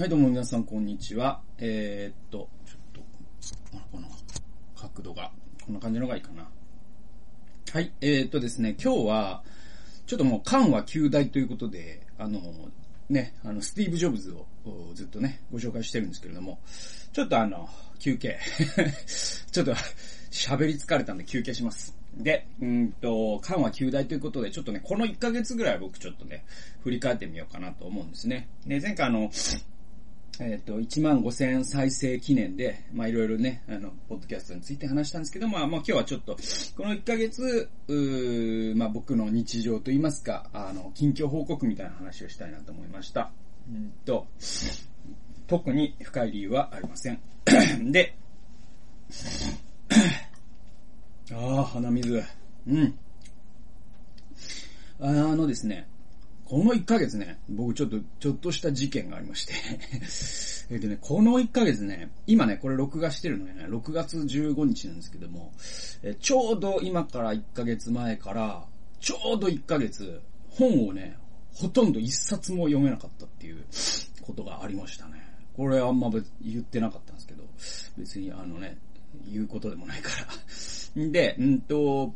はい、どうも皆さん、こんにちは。えー、っと、ちょっと、この角度が、こんな感じのがいいかな。はい、えー、っとですね、今日は、ちょっともう、間は旧大ということで、あの、ね、あの、スティーブ・ジョブズをずっとね、ご紹介してるんですけれども、ちょっとあの、休憩。ちょっと、喋り疲れたんで休憩します。で、うんと、緩和9大ということで、ちょっとね、この1ヶ月ぐらい僕ちょっとね、振り返ってみようかなと思うんですね。で、前回あの、えっ、と、1万5000再生記念で、まあいろいろね、あの、ポッドキャストについて話したんですけど、まあまあ今日はちょっと、この1ヶ月、うまあ僕の日常といいますか、あの、近況報告みたいな話をしたいなと思いました。うんと、特に深い理由はありません。で、ああ、鼻水。うん。あのですね、この1ヶ月ね、僕ちょっと、ちょっとした事件がありまして。えっとね、この1ヶ月ね、今ね、これ録画してるのね、6月15日なんですけども、えちょうど今から1ヶ月前から、ちょうど1ヶ月、本をね、ほとんど1冊も読めなかったっていうことがありましたね。これあんま言ってなかったんですけど、別にあのね、言うことでもないから。ん で、うんと、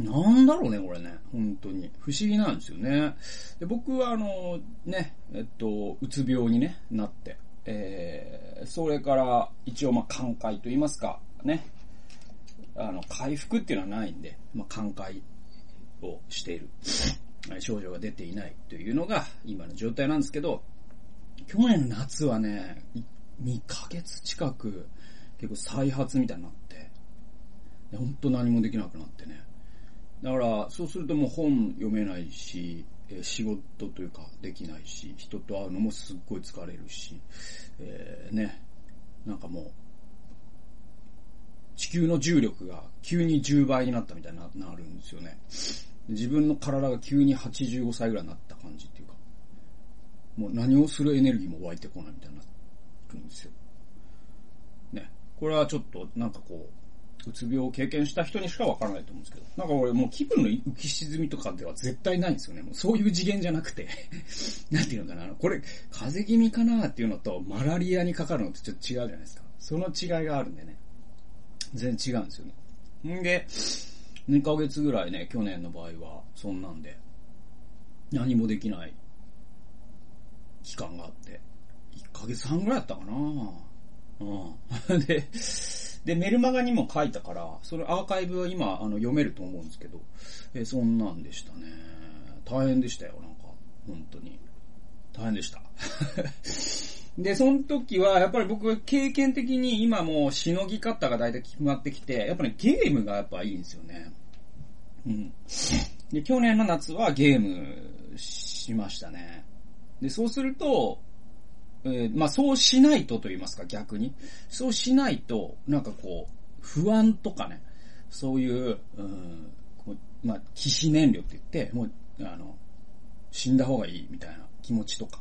なんだろうね、これね。本当に。不思議なんですよね。で僕はあの、ね、えっと、うつ病にね、なって、えー、それから、一応まあ、寛解と言いますか、ね。あの、回復っていうのはないんで、まあ、寛解をしている。症状が出ていないというのが今の状態なんですけど、去年の夏はね、2ヶ月近く結構再発みたいになって、本当何もできなくなってね。だから、そうするともう本読めないし、え仕事というかできないし、人と会うのもすっごい疲れるし、えーね、なんかもう、地球の重力が急に10倍になったみたいにななるんですよね。自分の体が急に85歳ぐらいになった感じっていうか、もう何をするエネルギーも湧いてこないみたいになるんですよ。ね。これはちょっと、なんかこう、うつ病を経験した人にしかわからないと思うんですけど、なんか俺もう気分の浮き沈みとかでは絶対ないんですよね。もうそういう次元じゃなくて、なんていうのかな、これ、風邪気味かなっていうのと、マラリアにかかるのってちょっと違うじゃないですか。その違いがあるんでね。全然違うんですよね。んで、2ヶ月ぐらいね、去年の場合は、そんなんで、何もできない期間があって、1ヶ月半ぐらいだったかなうん。で、で、メルマガにも書いたから、そのアーカイブは今、あの、読めると思うんですけど、えそんなんでしたね。大変でしたよ、なんか。本当に。大変でした。で、その時は、やっぱり僕は、経験的に今もう、しのぎ方が大体決まってきて、やっぱりゲームがやっぱいいんですよね。うん。で、去年の夏はゲームしましたね。で、そうすると、えーまあそうしないとと言いますか、逆に。そうしないと、なんかこう、不安とかね、そういう、うん、まあ、騎士燃料って言って、もう、あの、死んだ方がいいみたいな気持ちとか。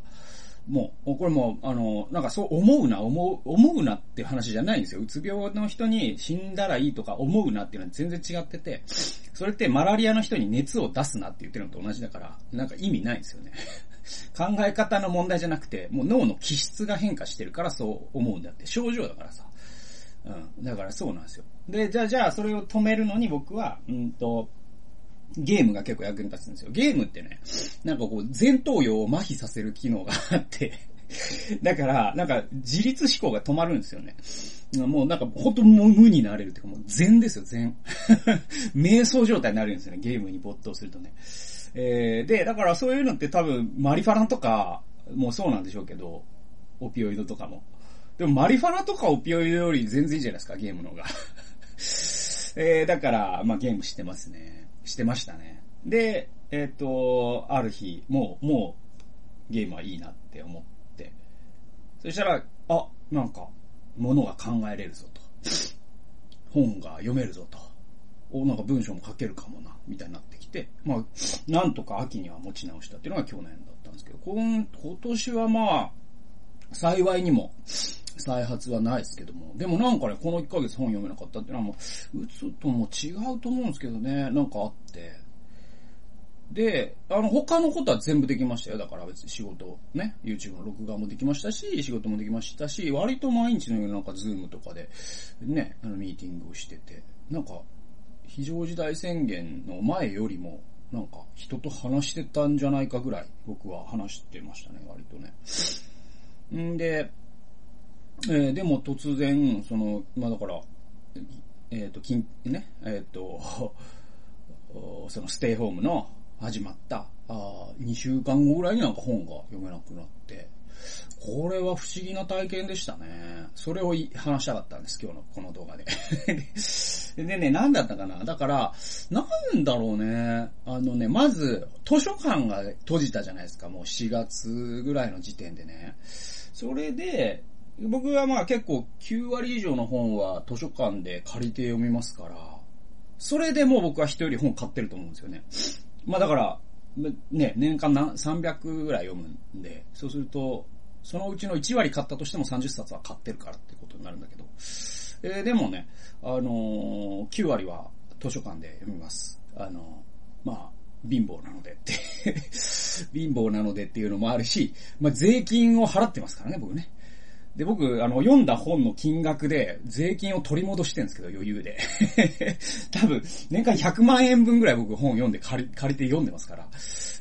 もう、これもう、あの、なんかそう思うな、思う、思うなって話じゃないんですよ。うつ病の人に死んだらいいとか思うなっていうのは全然違ってて、それってマラリアの人に熱を出すなって言ってるのと同じだから、なんか意味ないんですよね。考え方の問題じゃなくて、もう脳の気質が変化してるからそう思うんだって、症状だからさ。うん。だからそうなんですよ。で、じゃあ、じゃあ、それを止めるのに僕は、うんと、ゲームが結構役に立つんですよ。ゲームってね、なんかこう、前頭葉を麻痺させる機能があって、だから、なんか、自律思考が止まるんですよね。もうなんか、本当もう無になれるっていうか、もう禅ですよ、禅。瞑想状態になるんですよね、ゲームに没頭するとね。えー、で、だからそういうのって多分、マリファナとかもうそうなんでしょうけど、オピオイドとかも。でもマリファナとかオピオイドより全然いいじゃないですか、ゲームの方が。えー、だから、まあゲームしてますね。してましたね。で、えっ、と、ある日、もう、もう、ゲームはいいなって思って。そしたら、あ、なんか、ものが考えれるぞと。本が読めるぞと。お、なんか文章も書けるかもな、みたいになってきて、まあ、なんとか秋には持ち直したっていうのが去年だったんですけど、今年はまあ、幸いにも、再発はないですけども。でもなんかね、この1ヶ月本読めなかったっていうのはもう、うつとも違うと思うんですけどね、なんかあって。で、あの、他のことは全部できましたよ。だから別に仕事、ね、YouTube の録画もできましたし、仕事もできましたし、割と毎日のようになんかズームとかで、ね、あの、ミーティングをしてて、なんか、非常事態宣言の前よりも、なんか、人と話してたんじゃないかぐらい、僕は話してましたね、割とね。んで、えー、でも突然、その、まあだから、えっ、ー、と、金、ね、えっ、ー、と、そのステイホームの始まった、あ2週間後ぐらいになんか本が読めなくなって、これは不思議な体験でしたね。それを話したかったんです、今日のこの動画で。でね、何だったかな？だから、なんだろうね。あのね、まず、図書館が閉じたじゃないですか。もう4月ぐらいの時点でね。それで、僕はまあ結構9割以上の本は図書館で借りて読みますから、それでもう僕は人より本買ってると思うんですよね。まあだから、ね、年間何300ぐらい読むんで、そうすると、そのうちの1割買ったとしても30冊は買ってるからってことになるんだけど、えー、でもね、あのー、9割は図書館で読みます。あのー、まあ、貧乏なのでって貧乏なのでっていうのもあるし、まあ、税金を払ってますからね、僕ね。で、僕、あの、読んだ本の金額で税金を取り戻してるんですけど、余裕で。多分、年間100万円分ぐらい僕本読んで借り、借りて読んでますから。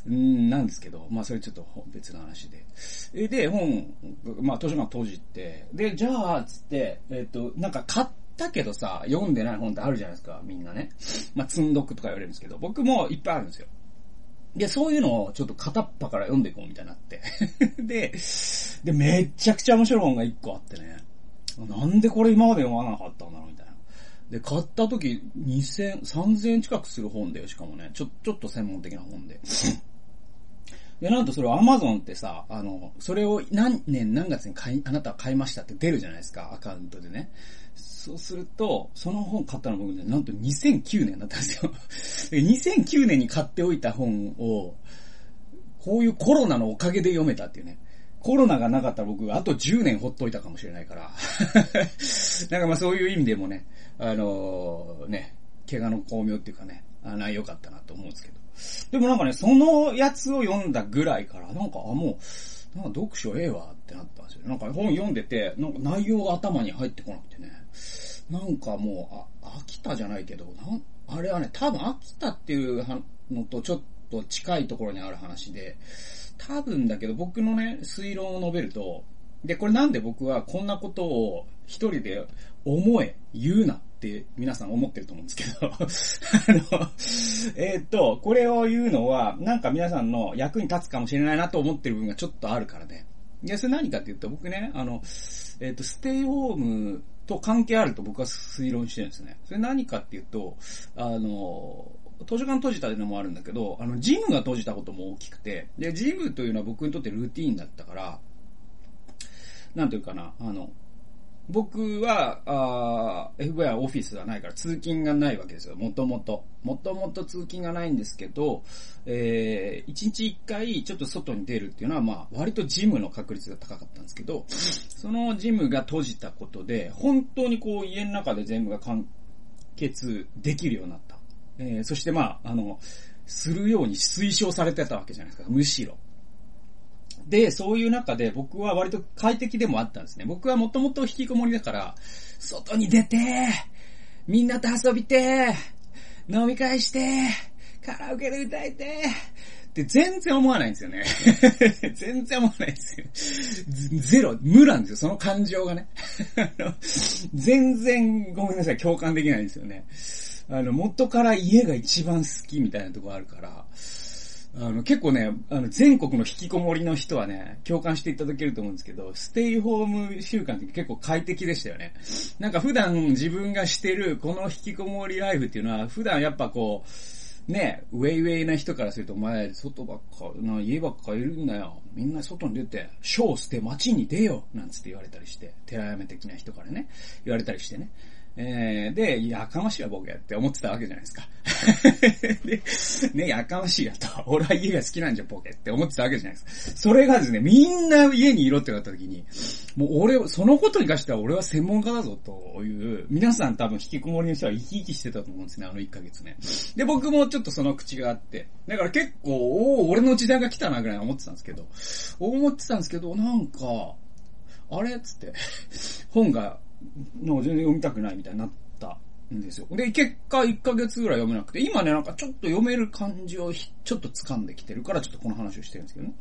うん、なんですけど、まあそれちょっと別の話で。で、本、まあ図書館閉じて、で、じゃあ、つって、えっ、と、なんか買ったけどさ、読んでない本ってあるじゃないですか、みんなね。まあ積んどくとか言われるんですけど、僕もいっぱいあるんですよ。で、そういうのをちょっと片っ端から読んでいこうみたいになって で、で、めちゃくちゃ面白い本が一個あってね。なんでこれ今まで読まなかったんだろうみたいな。で、買った時、2000、3000円近くする本で、しかもね、ちょ、ちょっと専門的な本で。で、なんとそれを Amazon ってさ、あの、それを何年何月に買い、あなたは買いましたって出るじゃないですか、アカウントでね。そうすると、その本買ったの僕ね、なんと2009年だったんですよ。2009年に買っておいた本を、こういうコロナのおかげで読めたっていうね。コロナがなかったら僕、あと10年ほっといたかもしれないから。なんかまあそういう意味でもね、あのー、ね、怪我の巧妙っていうかね、あな、良かったなと思うんですけど。でもなんかね、そのやつを読んだぐらいから、なんか、あ、もう、なんか読書ええわなん。か本読んでて、なんか内容が頭に入ってこなくてね。なんかもう、あ、飽きたじゃないけど、なんあれはね、多分飽きたっていうのとちょっと近いところにある話で、多分だけど僕のね、推論を述べると、で、これなんで僕はこんなことを一人で思え、言うなって皆さん思ってると思うんですけど あの、え、っと、これを言うのは、なんか皆さんの役に立つかもしれないなと思ってる部分がちょっとあるからね。いや、それ何かって言うと、僕ね、あの、えー、っと、ステイホームと関係あると僕は推論してるんですね。それ何かって言うと、あの、図書館閉じたっていうのもあるんだけど、あの、ジムが閉じたことも大きくて、で、ジムというのは僕にとってルーティーンだったから、なんというかな、あの、僕は、あ FBI はオフィスがないから通勤がないわけですよ。もともと。もともと通勤がないんですけど、えー、1日1回ちょっと外に出るっていうのは、まあ、割とジムの確率が高かったんですけど、そのジムが閉じたことで、本当にこう家の中で全部が完結できるようになった。えー、そしてまあ、あの、するように推奨されてたわけじゃないですか。むしろ。で、そういう中で僕は割と快適でもあったんですね。僕はもともと引きこもりだから、外に出て、みんなと遊びて、飲み会して、カラオケで歌えて、って全然思わないんですよね。全然思わないですよ。ゼロ、無なんですよ、その感情がね。全然ごめんなさい、共感できないんですよね。あの、元から家が一番好きみたいなとこあるから、あの、結構ね、あの、全国の引きこもりの人はね、共感していただけると思うんですけど、ステイホーム習慣って結構快適でしたよね。なんか普段自分がしてるこの引きこもりライフっていうのは、普段やっぱこう、ね、ウェイウェイな人からすると、お前、外ばっか、な、家ばっかいるんだよ。みんな外に出て、ショー捨て街に出よなんつって言われたりして、寺山的な人からね、言われたりしてね。えー、で、やかましいわ、ボケって思ってたわけじゃないですか。で、ね、やかましいやと。俺は家が好きなんじゃ、ボケって思ってたわけじゃないですか。それがですね、みんな家にいろってなった時に、もう俺、そのことに関しては俺は専門家だぞという、皆さん多分引きこもりの人は生き生きしてたと思うんですね、あの1ヶ月ね。で、僕もちょっとその口があって。だから結構、おお俺の時代が来たなぐらい思ってたんですけど、思ってたんですけど、なんか、あれ？っつって、本が、の全然読みたくないみたいになったんですよ。で、結果1ヶ月ぐらい読めなくて、今ね、なんかちょっと読める感じをちょっと掴んできてるから、ちょっとこの話をしてるんですけどね。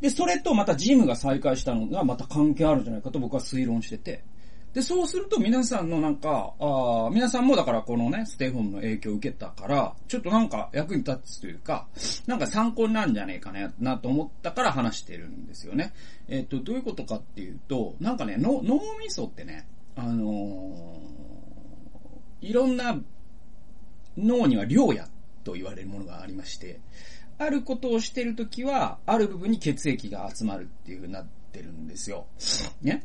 で、それとまたジムが再開したのがまた関係あるんじゃないかと僕は推論してて。で、そうすると皆さんのなんか、あ皆さんもだからこのね、ステイホームの影響を受けたから、ちょっとなんか役に立つというか、なんか参考になるんじゃねえかね、なと思ったから話してるんですよね。えっ、と、どういうことかっていうと、なんかね、脳みそってね、あのー、いろんな脳には量やと言われるものがありまして、あることをしてるときは、ある部分に血液が集まるっていう風になってるんですよ。ね？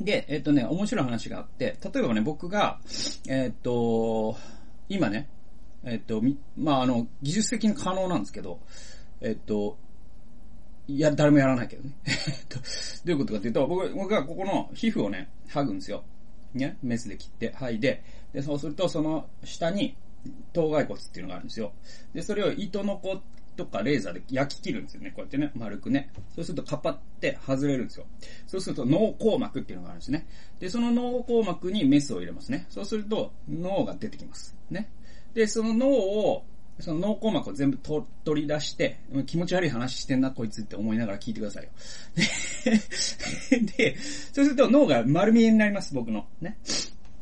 で、えっ、とね、面白い話があって、例えばね、僕が、えっ、と、今ね、えっ、と、まあ、あの、技術的に可能なんですけど、えっ、と、いや、誰もやらないけどね。どういうことかっていうと、僕僕がここの皮膚をね、剥ぐんですよ。ね、メスで切って剥いで、で、そうするとその下に、頭蓋骨っていうのがあるんですよ。で、それを糸の子とかレーザーで焼き切るんですよね。こうやってね、丸くね。そうするとカパって外れるんですよ。そうすると脳硬膜っていうのがあるんですね。で、その脳硬膜にメスを入れますね。そうすると脳が出てきます。ね。で、その脳を、その脳硬膜を全部取り出して、気持ち悪い話してんな、こいつって思いながら聞いてくださいよ。で、でそうすると脳が丸見えになります、僕の。ね。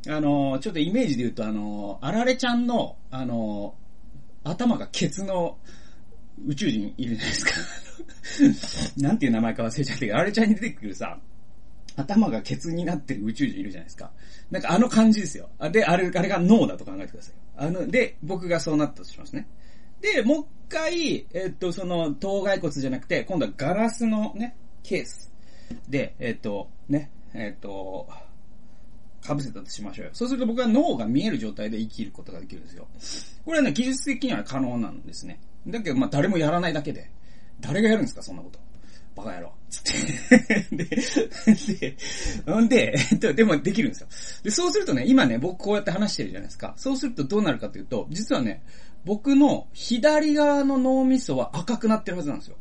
あの、ちょっとイメージで言うと、あの、あられちゃんの、あの、頭がケツの宇宙人いるじゃないですか。なんていう名前か忘れちゃったけど、あれちゃんに出てくるさ、頭がケツになってる宇宙人いるじゃないですか。なんかあの感じですよ。で、あれ、あれが脳だと考えてください。あの、で、僕がそうなったとしますね。で、もう一回、えっと、その、頭蓋骨じゃなくて、今度はガラスのね、ケースで、えっと、ね、えっと、被せたとしましょうよ。そうすると僕は脳が見える状態で生きることができるんですよ。これはね、技術的には可能なんですね。だけど、まあ、誰もやらないだけで。誰がやるんですか、そんなこと。バカ野郎。つって。で、で、で、えっと、でもできるんですよ。で、そうするとね、今ね、僕こうやって話してるじゃないですか。そうするとどうなるかというと、実はね、僕の左側の脳みそは赤くなってるはずなんですよ。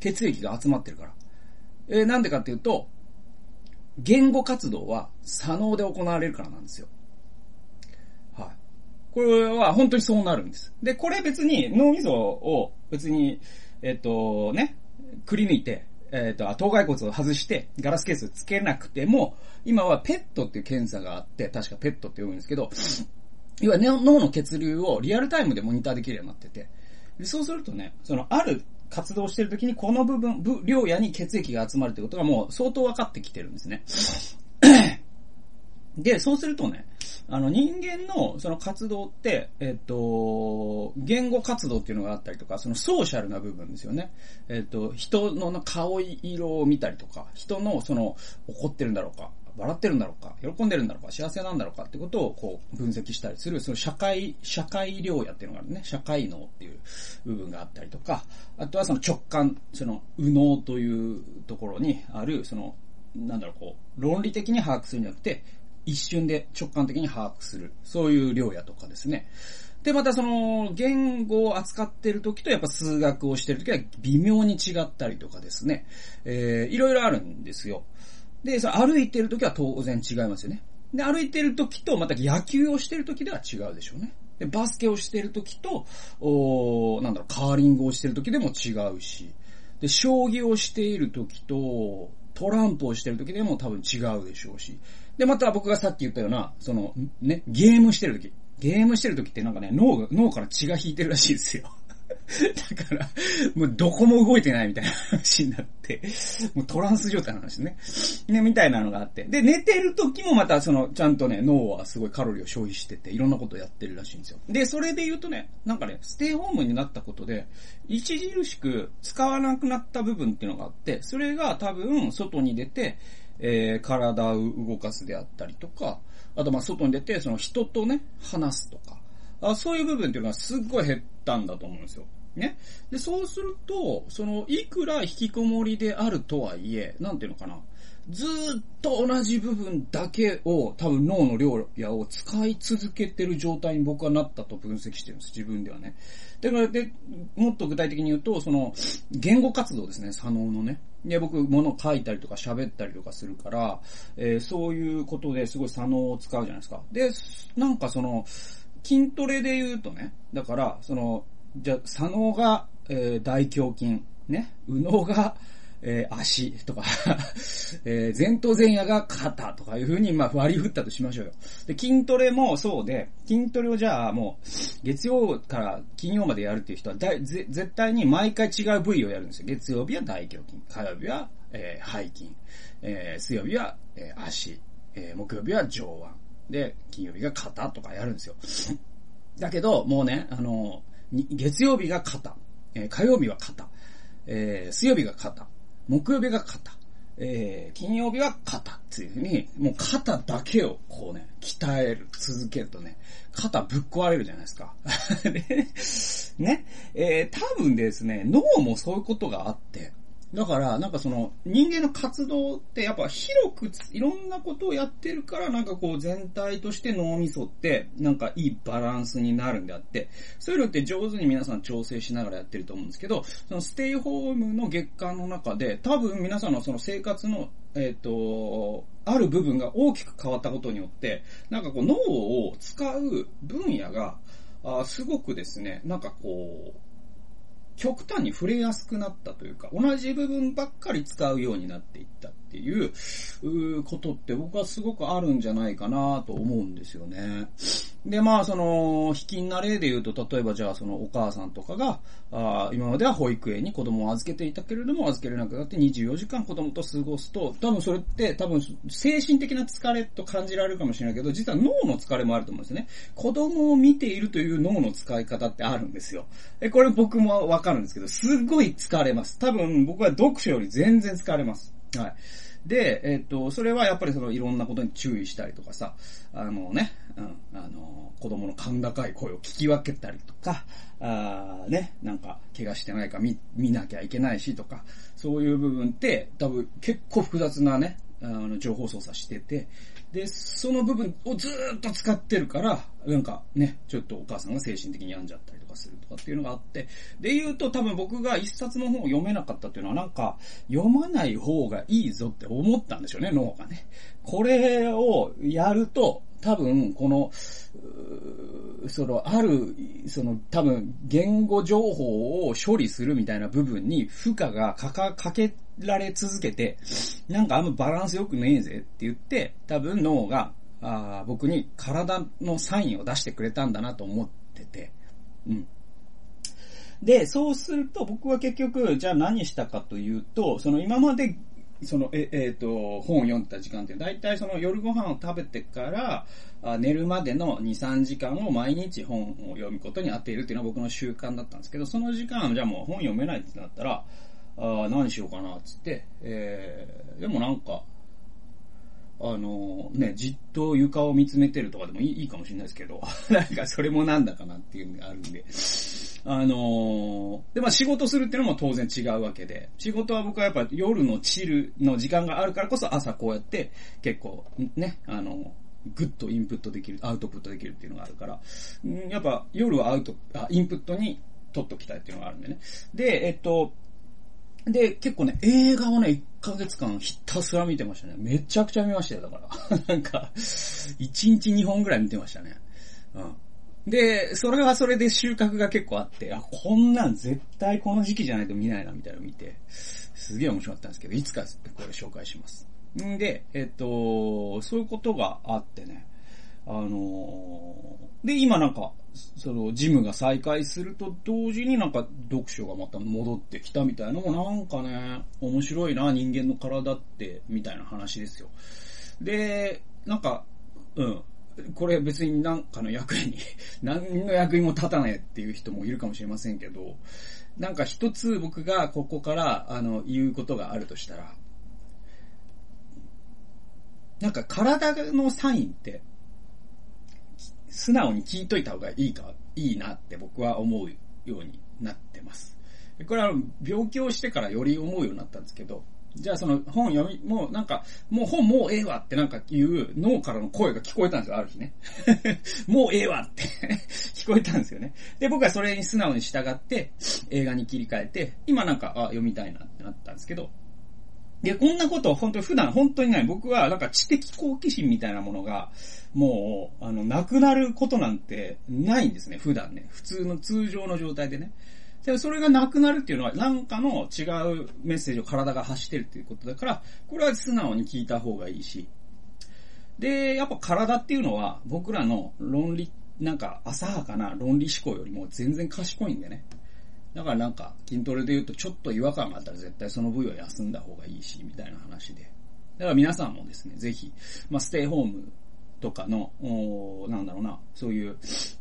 血液が集まってるから。えー、なんでかっていうと、言語活動は左脳で行われるからなんですよ。これは本当にそうなるんです。で、これ別に脳みそを別に、えっとね、くり抜いて、えっと、頭蓋骨を外してガラスケースをつけなくても、今はペットっていう検査があって、確かペットって呼ぶんですけど、要は脳の血流をリアルタイムでモニターできるようになってて、でそうするとね、そのある活動してる時にこの部分、部量野に血液が集まるってことがもう相当分かってきてるんですね。で、そうするとね、あの人間のその活動って、えっと、言語活動っていうのがあったりとか、そのソーシャルな部分ですよね。えっと、人の顔色を見たりとか、人のその怒ってるんだろうか、笑ってるんだろうか、喜んでるんだろうか、幸せなんだろうかってことをこう分析したりする、その社会、社会療養っていうのがあるね。社会脳っていう部分があったりとか、あとはその直感、その右脳というところにある、その、なんだろう、こう、論理的に把握するんじゃなくて、一瞬で直感的に把握する。そういう量やとかですね。で、またその、言語を扱ってる時とやっぱ数学をしてる時は微妙に違ったりとかですね。えー、いろいろあるんですよ。で、その歩いてる時は当然違いますよね。で、歩いてる時とまた野球をしてる時では違うでしょうね。で、バスケをしてる時と、おなんだろう、カーリングをしてる時でも違うし、で、将棋をしている時と、トランプをしてる時でも多分違うでしょうし、で、また僕がさっき言ったような、その、ね、ゲームしてる時。ゲームしてる時ってなんかね、脳が、脳から血が引いてるらしいですよ。だから、もうどこも動いてないみたいな話になって、もうトランス状態の話ね。ね、みたいなのがあって。で、寝てる時もまたその、ちゃんとね、脳はすごいカロリーを消費してて、いろんなことをやってるらしいんですよ。で、それで言うとね、なんかね、ステイホームになったことで、著しく使わなくなった部分っていうのがあって、それが多分、外に出て、えー、体を動かすであったりとか、あとまあ外に出て、その人とね、話すとか、あそういう部分っていうのはすっごい減ったんだと思うんですよ。ね。で、そうすると、その、いくら引きこもりであるとはいえ、なんていうのかな。ずっと同じ部分だけを多分脳の量やを使い続けてる状態に僕はなったと分析してるんです。自分ではね。だからで、もっと具体的に言うと、その、言語活動ですね、左脳のね。で、僕、物書いたりとか喋ったりとかするから、えー、そういうことですごい左脳を使うじゃないですか。で、なんかその、筋トレで言うとね、だから、その、じゃ左脳が、えー、大胸筋、ね、右脳が、えー、足とか えー、前頭前野が肩とかいう風に、まあ、割り振ったとしましょうよ。で、筋トレもそうで、筋トレをじゃあもう、月曜から金曜までやるっていう人はだい、ぜ、絶対に毎回違う部位をやるんですよ。月曜日は大胸筋、火曜日は、えー、背筋、えー、水曜日は、えー、足、えー、木曜日は上腕、で、金曜日が肩とかやるんですよ。だけど、もうね、あの、月曜日が肩、えー、火曜日は肩、えー、水曜日が肩、木曜日が肩。えー、金曜日は肩っていうふうに、もう肩だけをこうね、鍛える、続けるとね、肩ぶっ壊れるじゃないですか。ね。えー、多分ですね、脳もそういうことがあって、だから、なんかその、人間の活動ってやっぱ広くいろんなことをやってるから、なんかこう全体として脳みそって、なんかいいバランスになるんであって、そういうのって上手に皆さん調整しながらやってると思うんですけど、そのステイホームの月間の中で、多分皆さんのその生活の、えっ、ー、と、ある部分が大きく変わったことによって、なんかこう脳を使う分野が、あすごくですね、なんかこう、極端に触れやすくなったというか、同じ部分ばっかり使うようになっていった。っていう、ことって僕はすごくあるんじゃないかなと思うんですよね。で、まあ、その、卑近な例で言うと、例えばじゃあそのお母さんとかが、あ今までは保育園に子供を預けていたけれども、預けれなくなって24時間子供と過ごすと、多分それって多分精神的な疲れと感じられるかもしれないけど、実は脳の疲れもあると思うんですね。子供を見ているという脳の使い方ってあるんですよ。え、これ僕もわかるんですけど、すごい疲れます。多分僕は読書より全然疲れます。はい。で、えっ、と、それはやっぱりそのいろんなことに注意したりとかさ、あのね、うん、あの、子供の甲高い声を聞き分けたりとか、あね、なんか、怪我してないか見、見なきゃいけないしとか、そういう部分って多分結構複雑なね、あの、情報操作してて、で、その部分をずっと使ってるから、なんかね、ちょっとお母さんが精神的に病んじゃったりとかするとかっていうのがあって、で言うと多分僕が一冊の本を読めなかったっていうのはなんか、読まない方がいいぞって思ったんでしょうね、脳がね。これをやると、多分、この、その、ある、その、多分、言語情報を処理するみたいな部分に負荷がかか、かけられ続けて、なんかあんまバランス良くねえぜって言って、多分脳が、あ僕に体のサインを出してくれたんだなと思ってて、うん。で、そうすると僕は結局、じゃあ何したかというと、その今までその、え、えっ、ー、と、本を読んだ時間って、だいたいその夜ご飯を食べてから、あ寝るまでの2、3時間を毎日本を読むことに当てるっていうのは僕の習慣だったんですけど、その時間、じゃあもう本読めないってなったら、あ何しようかな、つって、えー、でもなんか、あのね、じっと床を見つめてるとかでもいいいいかもしれないですけど、なんかそれもなんだかなっていうのがあるんで、あのー、で、まあ仕事するっていうのも当然違うわけで、仕事は僕はやっぱ夜のチルの時間があるからこそ朝こうやって結構ね、あのグッとインプットできる、アウトプットできるっていうのがあるから、やっぱ夜はアウト、あ、インプットに取っときたいっていうのがあるんでね。で、えっと、で、結構ね、映画をね、1ヶ月間ひたすら見てましたね。めちゃくちゃ見ましたよ、だから。なんか、1日2本ぐらい見てましたね。うん。で、それはそれで収穫が結構あって、あ、こんなん絶対この時期じゃないと見ないな、みたいなの見て、すげえ面白かったんですけど、いつかこれ紹介します。んで、えっと、そういうことがあってね、あのー、で、今なんか、その、ジムが再開すると同時になんか読書がまた戻ってきたみたいなのもなんかね、面白いな、人間の体って、みたいな話ですよ。で、なんか、うん。これ別になんかの役に 何の役にも立たないっていう人もいるかもしれませんけど、なんか一つ僕がここから、あの、言うことがあるとしたら、なんか体のサインって、素直に聞いといた方がいいか、いいなって僕は思うようになってます。これは病気をしてからより思うようになったんですけど、じゃあその本読み、もうなんか、もう本もうええわってなんか言う脳からの声が聞こえたんですよ、ある日ね。もうええわって 聞こえたんですよね。で、僕はそれに素直に従って映画に切り替えて、今なんか、あ、読みたいなってなったんですけど、で、こんなことを本当に普段本当にない。僕はなんか知的好奇心みたいなものが、もう、あの、なくなることなんてないんですね、普段ね。普通の通常の状態でね。でもそれがなくなるっていうのは、なんかの違うメッセージを体が発してるっていうことだから、これは素直に聞いた方がいいし。で、やっぱ体っていうのは、僕らの論理、なんか浅はかな論理思考よりも全然賢いんでね。だからなんか、筋トレで言うとちょっと違和感があったら絶対その部位は休んだ方がいいし、みたいな話で。だから皆さんもですね、ぜひ、まあ、ステイホームとかの、なんだろうな、そういう、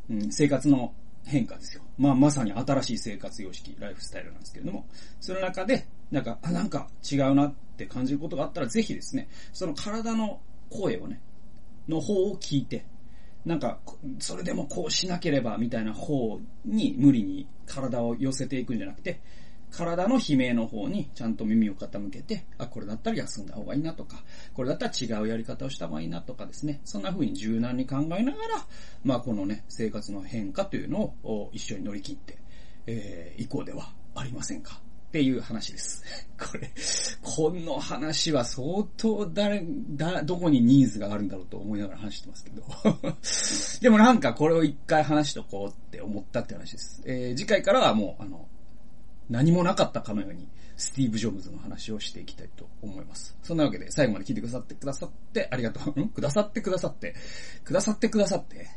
うん、生活の変化ですよ。まあ、まさに新しい生活様式、ライフスタイルなんですけれども、その中で、なんか、あ、なんか違うなって感じることがあったら、ぜひですね、その体の声をね、の方を聞いて、なんか、それでもこうしなければみたいな方に無理に体を寄せていくんじゃなくて、体の悲鳴の方にちゃんと耳を傾けて、あ、これだったら休んだ方がいいなとか、これだったら違うやり方をした方がいいなとかですね、そんな風に柔軟に考えながら、まあこのね、生活の変化というのを一緒に乗り切って、えー、行こうではありませんか。っていう話です。これ、この話は相当誰、だ、どこにニーズがあるんだろうと思いながら話してますけど。でもなんかこれを一回話しとこうって思ったって話です。えー、次回からはもう、あの、何もなかったかのように、スティーブ・ジョブズの話をしていきたいと思います。そんなわけで、最後まで聞いてくださってくださって、ありがとう。ん？くださってくださって、くださってくださって、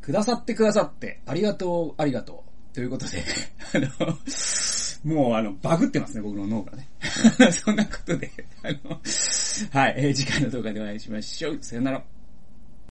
くださってくださって、ありがとう、ありがとう。ということで、あの、もうあの、バグってますね、僕の脳がね。そんなことで、あの、はい、えー次回の動画でお会いしましょう。さよなら。